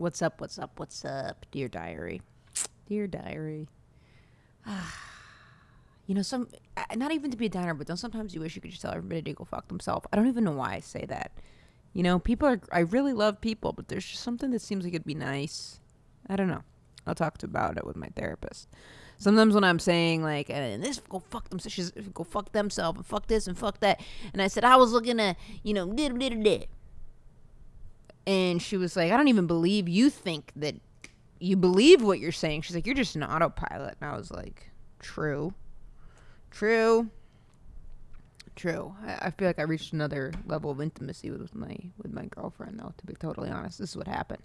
What's up? What's up? What's up, dear diary? Dear diary. Ah, you know, some uh, not even to be a downer, but don't sometimes you wish you could just tell everybody to go fuck themselves. I don't even know why I say that. You know, people are. I really love people, but there's just something that seems like it'd be nice. I don't know. I'll talk to about it with my therapist. Sometimes when I'm saying like, and this go fuck themselves, she's go fuck themselves and fuck this and fuck that, and I said I was looking at you know did did did, and she was like, I don't even believe you think that you believe what you're saying. She's like, you're just an autopilot, and I was like, true, true, true. I, I feel like I reached another level of intimacy with my with my girlfriend though. To be totally honest, this is what happened.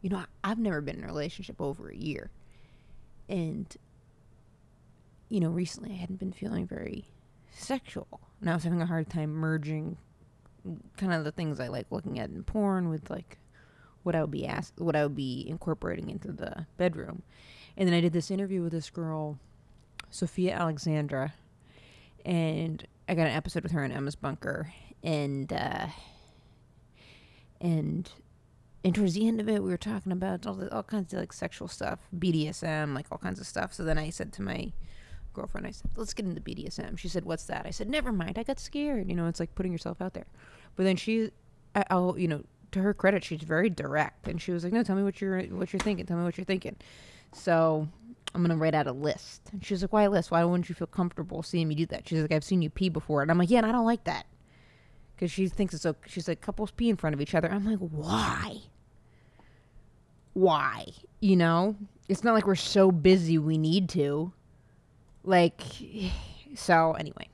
You know, I, I've never been in a relationship over a year, and you know, recently I hadn't been feeling very sexual, and I was having a hard time merging kind of the things I like looking at in porn with like what I would be asked, what I would be incorporating into the bedroom. And then I did this interview with this girl, Sophia Alexandra, and I got an episode with her in Emma's Bunker, and uh, and and towards the end of it, we were talking about all the, all kinds of like sexual stuff, BDSM, like all kinds of stuff. So then I said to my girlfriend, I said, let's get into BDSM. She said, what's that? I said, never mind. I got scared. You know, it's like putting yourself out there. But then she, I'll, you know, to her credit, she's very direct, and she was like, no, tell me what you're what you're thinking. Tell me what you're thinking. So I'm gonna write out a list. And she's like, why a list? Why wouldn't you feel comfortable seeing me do that? She's like, I've seen you pee before, and I'm like, yeah, and I don't like that. Because she thinks it's okay. She's like, couples pee in front of each other. I'm like, why? Why? You know, it's not like we're so busy we need to. Like, so anyway.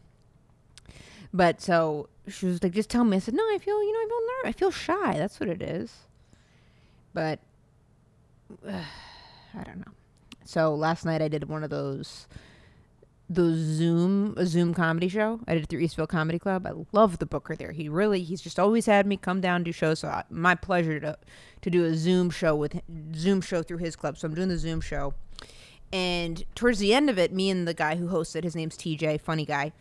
But so she was like, just tell me. I said, no, I feel, you know, I feel nervous. I feel shy. That's what it is. But uh, I don't know. So last night I did one of those those Zoom a Zoom comedy show. I did it through Eastville Comedy Club. I love the booker there. He really he's just always had me come down do shows. So I, my pleasure to to do a Zoom show with Zoom show through his club. So I'm doing the Zoom show. And towards the end of it, me and the guy who hosted, his name's TJ, funny guy.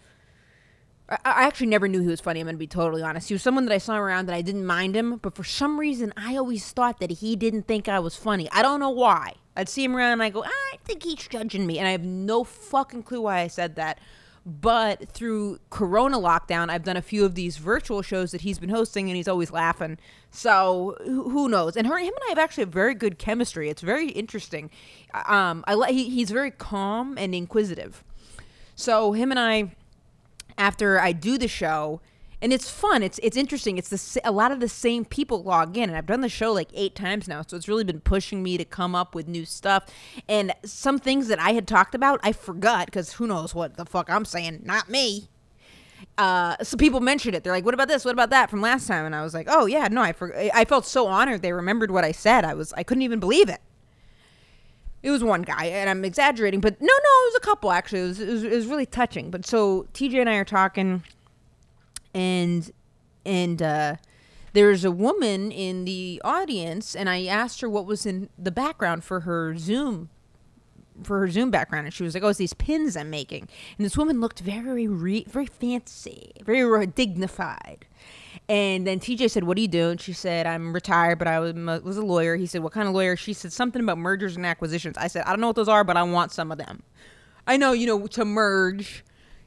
I, actually never knew he was funny. I'm gonna be totally honest. He was someone that I saw around that I didn't mind him, but for some reason I always thought that he didn't think I was funny. I don't know why. I'd see him around and I go, I think he's judging me, and I have no fucking clue why I said that. But through Corona lockdown, I've done a few of these virtual shows that he's been hosting, and he's always laughing. So who knows? And her, him and I have actually a very good chemistry. It's very interesting. Um, I he, he's very calm and inquisitive. So him and I after I do the show, and it's fun. It's it's interesting. It's the a lot of the same people log in, and I've done the show like eight times now, so it's really been pushing me to come up with new stuff. And some things that I had talked about, I forgot because who knows what the fuck I'm saying? Not me. Uh, so people mentioned it. They're like, "What about this? What about that from last time?" And I was like, "Oh yeah, no, I for- I felt so honored. They remembered what I said. I was I couldn't even believe it." It was one guy, and I'm exaggerating, but no, no, it was a couple actually. It was, it was, it was really touching. But so TJ and I are talking, and and uh, there's a woman in the audience, and I asked her what was in the background for her Zoom for her Zoom background, and she was like, "Oh, it's these pins I'm making." And this woman looked very, re- very fancy, very dignified. And then TJ said, "What do you do?" And she said, "I'm retired, but I was, was a lawyer." He said, "What kind of lawyer?" She said something about mergers and acquisitions. I said, "I don't know what those are, but I want some of them." I know, you know, to merge.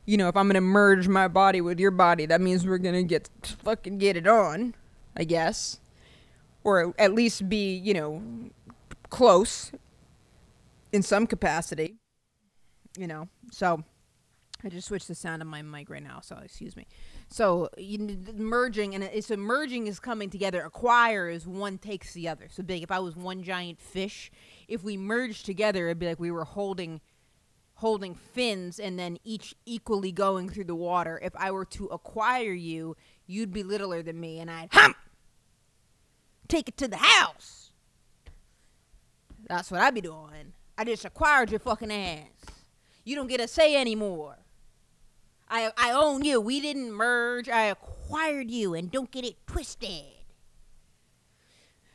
You know, if I'm gonna merge my body with your body, that means we're gonna get fucking get it on, I guess, or at least be, you know, close in some capacity. You know, so I just switched the sound of my mic right now, so excuse me. So you, merging and it's merging is coming together. Acquire is one takes the other. So big. If I was one giant fish, if we merged together, it'd be like we were holding holding fins and then each equally going through the water. If I were to acquire you, you'd be littler than me, and I'd hump take it to the house. That's what I'd be doing. I just acquired your fucking ass. You don't get a say anymore. I I own you. We didn't merge. I acquired you, and don't get it twisted.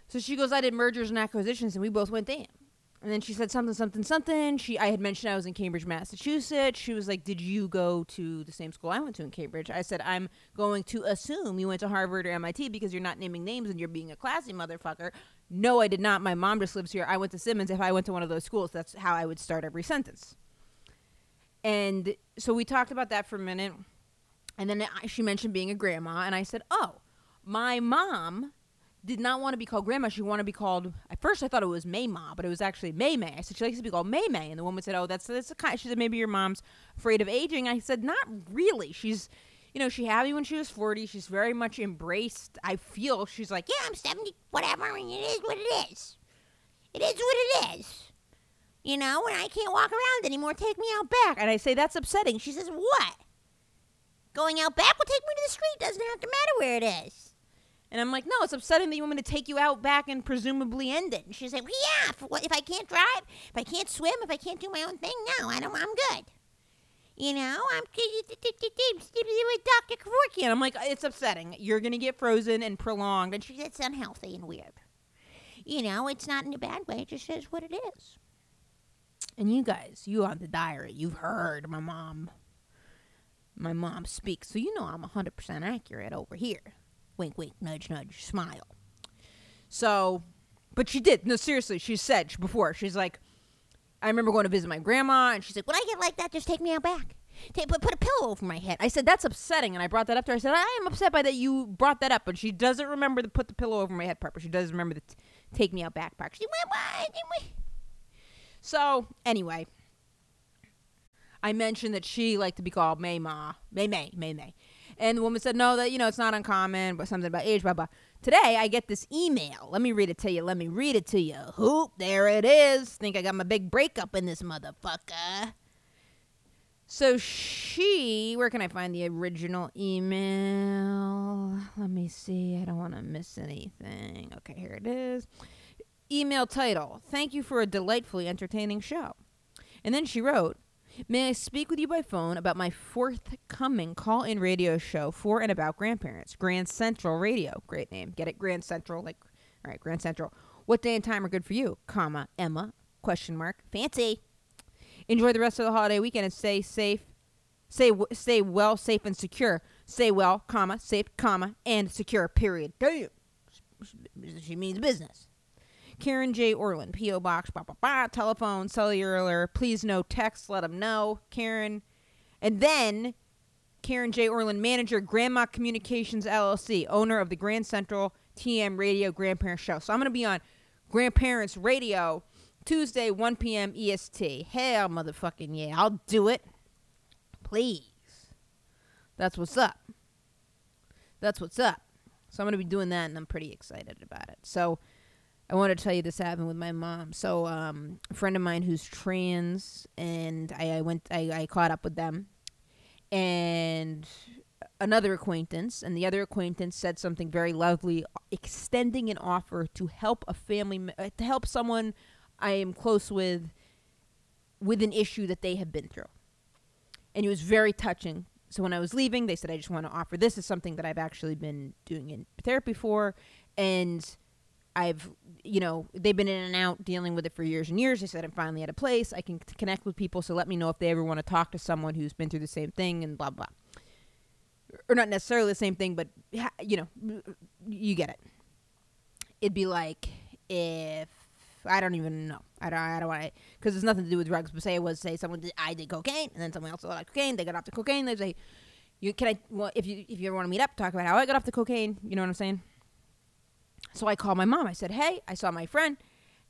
So she goes, I did mergers and acquisitions, and we both went damn. and then she said something, something, something. She, I had mentioned I was in Cambridge, Massachusetts. She was like, "Did you go to the same school I went to in Cambridge?" I said, "I'm going to assume you went to Harvard or MIT because you're not naming names and you're being a classy motherfucker." No, I did not. My mom just lives here. I went to Simmons. If I went to one of those schools, that's how I would start every sentence. And so we talked about that for a minute, and then she mentioned being a grandma, and I said, "Oh, my mom." did not want to be called grandma. She wanted to be called. At first, I thought it was May Ma, but it was actually May May. I said she likes to be called May May, and the woman said, "Oh, that's that's a kind." She said maybe your mom's afraid of aging. I said not really. She's, you know, she had me when she was forty. She's very much embraced. I feel she's like, yeah, I'm seventy, whatever, and it is what it is. It is what it is. You know, when I can't walk around anymore, take me out back. And I say that's upsetting. She says, what? Going out back will take me to the street. Doesn't have to matter where it is. And I'm like, no, it's upsetting that you want me to take you out back and presumably end it. And she's like, well, yeah, if, if I can't drive, if I can't swim, if I can't do my own thing, no, I don't, I'm good. You know, I'm with Dr. Kevorkian. And I'm like, uh, it's upsetting. You're going to get frozen and prolonged. And she said, it's unhealthy and weird. You know, it's not in a bad way. It just says what it is. And you guys, you on the diary, you've heard my mom. My mom speaks, so you know I'm 100% accurate over here wink, wink, nudge, nudge, smile. So, but she did. No, seriously, she said before, she's like, I remember going to visit my grandma, and she's like, when I get like that, just take me out back. Take, put, put a pillow over my head. I said, that's upsetting. And I brought that up to her. I said, I am upset by that you brought that up. But she doesn't remember the put the pillow over my head part, but she does remember the t- take me out back part. She went? So, anyway, I mentioned that she liked to be called May Ma. May May, May May. And the woman said, no, that, you know, it's not uncommon, but something about age, blah, blah. Today, I get this email. Let me read it to you. Let me read it to you. Hoop, there it is. Think I got my big breakup in this motherfucker. So she, where can I find the original email? Let me see. I don't want to miss anything. Okay, here it is. Email title Thank you for a delightfully entertaining show. And then she wrote, May I speak with you by phone about my forthcoming call in radio show for and about grandparents? Grand Central Radio. Great name. Get it? Grand Central. Like, all right, Grand Central. What day and time are good for you? Comma, Emma, question mark. Fancy. Enjoy the rest of the holiday weekend and stay safe. Stay, stay well, safe, and secure. Stay well, comma, safe, comma, and secure, period. Damn. She means business. Karen J. Orland, P.O. Box, blah, blah, blah, telephone, cellular, please no text, let them know, Karen. And then Karen J. Orland, manager, Grandma Communications LLC, owner of the Grand Central TM Radio Grandparents Show. So I'm going to be on Grandparents Radio Tuesday, 1 p.m. EST. Hell, motherfucking yeah, I'll do it. Please. That's what's up. That's what's up. So I'm going to be doing that, and I'm pretty excited about it. So I want to tell you this happened with my mom. So, um, a friend of mine who's trans, and I, I went, I, I caught up with them, and another acquaintance, and the other acquaintance said something very lovely, extending an offer to help a family, uh, to help someone I am close with, with an issue that they have been through, and it was very touching. So when I was leaving, they said, "I just want to offer this is something that I've actually been doing in therapy for," and I've, you know, they've been in and out dealing with it for years and years. They said I'm finally at a place I can connect with people. So let me know if they ever want to talk to someone who's been through the same thing and blah blah. Or not necessarily the same thing, but you know, you get it. It'd be like if I don't even know. I don't. I don't want to because it's nothing to do with drugs. But say it was say someone did I did cocaine and then someone else liked cocaine. They got off the cocaine. They say, "You can I? Well, if you if you ever want to meet up, talk about how I got off the cocaine. You know what I'm saying?" So I called my mom. I said, "Hey, I saw my friend,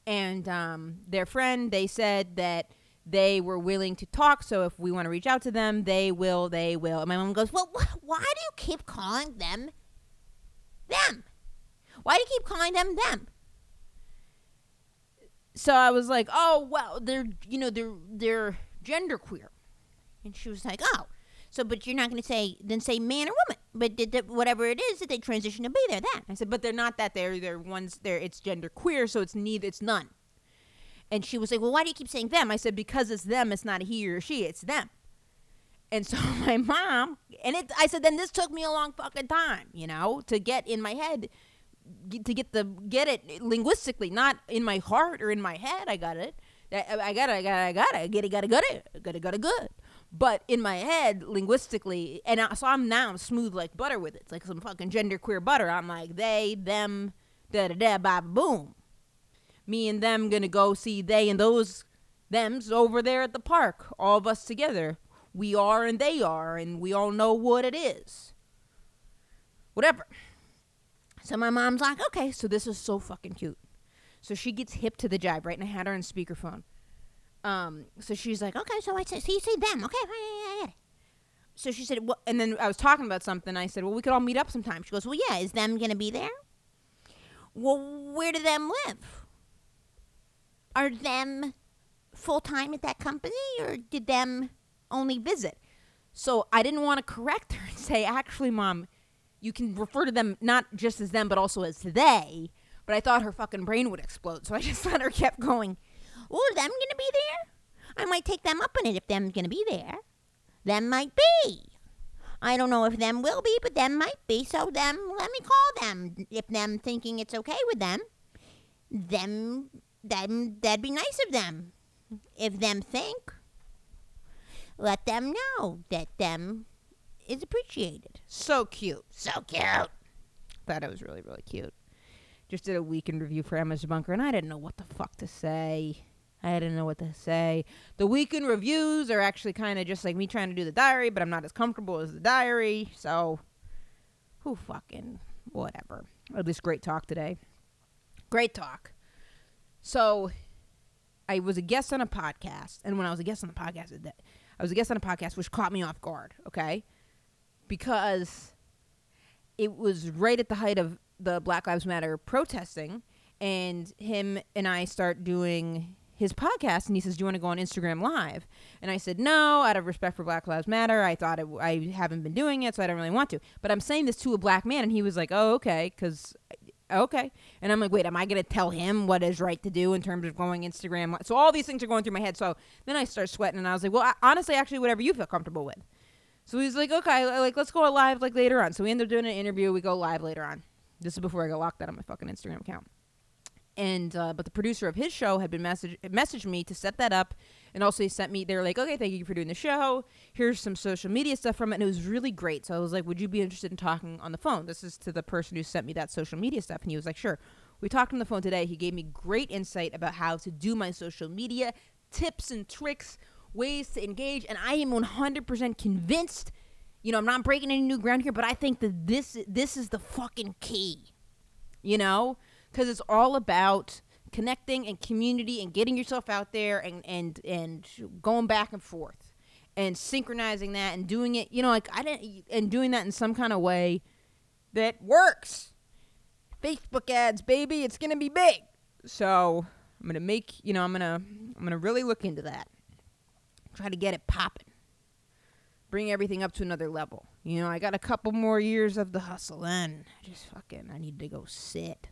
and um, their friend. They said that they were willing to talk. So if we want to reach out to them, they will. They will." And my mom goes, "Well, wh- why do you keep calling them them? Why do you keep calling them them?" So I was like, "Oh, well, they're you know they're they're genderqueer," and she was like, "Oh." So, but you're not going to say then say man or woman, but did the, whatever it is that they transition to be, they're that. I said, but they're not that. They're they're ones. They're it's gender queer, so it's neither. It's none. And she was like, well, why do you keep saying them? I said, because it's them. It's not he or she. It's them. And so my mom and it. I said, then this took me a long fucking time, you know, to get in my head, to get the get it linguistically, not in my heart or in my head. I got it I, I got it, I got it, I got it, I get it, got it, got it, got it, got it, good. But in my head, linguistically, and I, so I'm now smooth like butter with it. It's like some fucking genderqueer butter. I'm like they, them, da da da, ba boom. Me and them gonna go see they and those them's over there at the park. All of us together. We are and they are, and we all know what it is. Whatever. So my mom's like, okay, so this is so fucking cute. So she gets hip to the jive, right? And I had her on speakerphone. Um, so she's like, okay, so I said, so you say them, okay? So she said, well, and then I was talking about something. I said, well, we could all meet up sometime. She goes, well, yeah, is them gonna be there? Well, where do them live? Are them full time at that company, or did them only visit? So I didn't want to correct her and say, actually, mom, you can refer to them not just as them, but also as they. But I thought her fucking brain would explode, so I just let her kept going. Well, them gonna be there? I might take them up on it if them's gonna be there. Them might be. I don't know if them will be, but them might be. So them, let me call them. If them thinking it's okay with them, them, them, that'd be nice of them. If them think, let them know that them is appreciated. So cute. So cute. Thought it was really, really cute. Just did a weekend review for Emma's Bunker, and I didn't know what the fuck to say. I didn't know what to say. The weekend reviews are actually kind of just like me trying to do the diary, but I'm not as comfortable as the diary. So, who fucking whatever. At least great talk today. Great talk. So, I was a guest on a podcast, and when I was a guest on the podcast, I was a guest on a podcast which caught me off guard. Okay, because it was right at the height of the Black Lives Matter protesting, and him and I start doing his podcast and he says, "Do you want to go on Instagram Live?" And I said, "No, out of respect for Black Lives Matter. I thought it, I haven't been doing it, so I don't really want to." But I'm saying this to a black man, and he was like, "Oh, okay," because uh, okay. And I'm like, "Wait, am I going to tell him what is right to do in terms of going Instagram?" So all these things are going through my head. So then I start sweating, and I was like, "Well, I, honestly, actually, whatever you feel comfortable with." So he's like, "Okay, like let's go live like later on." So we end up doing an interview. We go live later on. This is before I got locked out on my fucking Instagram account and uh, but the producer of his show had been message messaged me to set that up and also he sent me they were like okay thank you for doing the show. Here's some social media stuff from it and it was really great. So i was like would you be interested in talking on the phone? This is to the person who sent me that social media stuff and he was like sure. We talked on the phone today. He gave me great insight about how to do my social media tips and tricks ways to engage and i am 100% convinced you know i'm not breaking any new ground here but i think that this this is the fucking key you know because it's all about connecting and community and getting yourself out there and and and going back and forth and synchronizing that and doing it you know like i didn't and doing that in some kind of way that works. Facebook ads baby it's gonna be big. So i'm gonna make you know i'm gonna i'm gonna really look into that. Try to get it popping bring everything up to another level. You know i got a couple more years of the hustle and i just fucking i need to go sit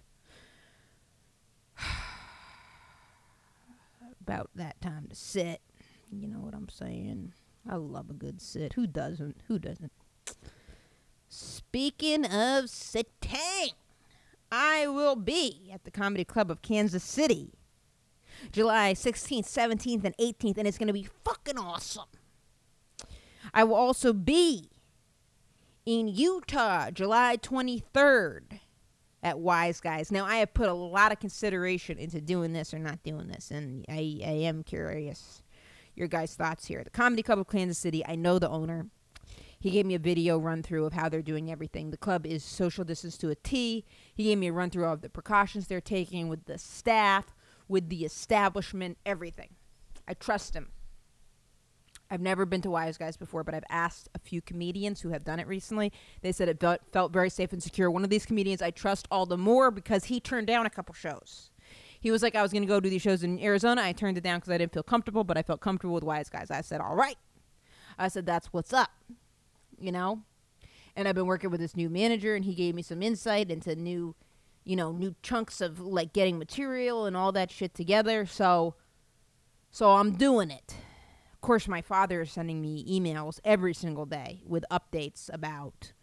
about that time to sit. You know what I'm saying? I love a good sit. Who doesn't? Who doesn't? Speaking of sitting, I will be at the Comedy Club of Kansas City July 16th, 17th, and 18th, and it's going to be fucking awesome. I will also be in Utah July 23rd at Wise Guys. Now, I have put a lot of consideration into doing this or not doing this, and I, I am curious your guys' thoughts here. The Comedy Club of Kansas City, I know the owner. He gave me a video run through of how they're doing everything. The club is social distance to a T. He gave me a run through of the precautions they're taking with the staff, with the establishment, everything. I trust him. I've never been to Wise Guys before, but I've asked a few comedians who have done it recently. They said it felt, felt very safe and secure. One of these comedians I trust all the more because he turned down a couple shows. He was like, I was going to go do these shows in Arizona. I turned it down because I didn't feel comfortable, but I felt comfortable with Wise Guys. I said, all right. I said, that's what's up, you know? And I've been working with this new manager, and he gave me some insight into new, you know, new chunks of like getting material and all that shit together. So, so I'm doing it course, my father is sending me emails every single day with updates about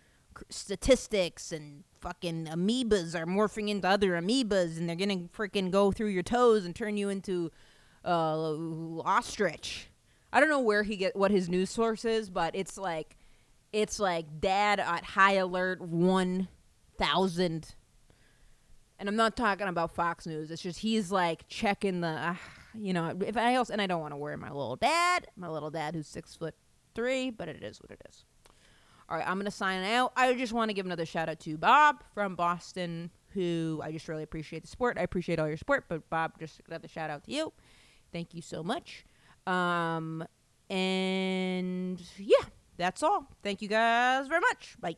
statistics and fucking amoebas are morphing into other amoebas and they're gonna freaking go through your toes and turn you into uh, ostrich. I don't know where he get what his news source is, but it's like it's like dad at high alert one thousand. And I'm not talking about Fox News. It's just he's like checking the, uh, you know, if I also and I don't want to worry my little dad, my little dad who's six foot three, but it is what it is. All right, I'm gonna sign out. I just want to give another shout out to Bob from Boston, who I just really appreciate the support. I appreciate all your support, but Bob, just another shout out to you. Thank you so much. Um, and yeah, that's all. Thank you guys very much. Bye.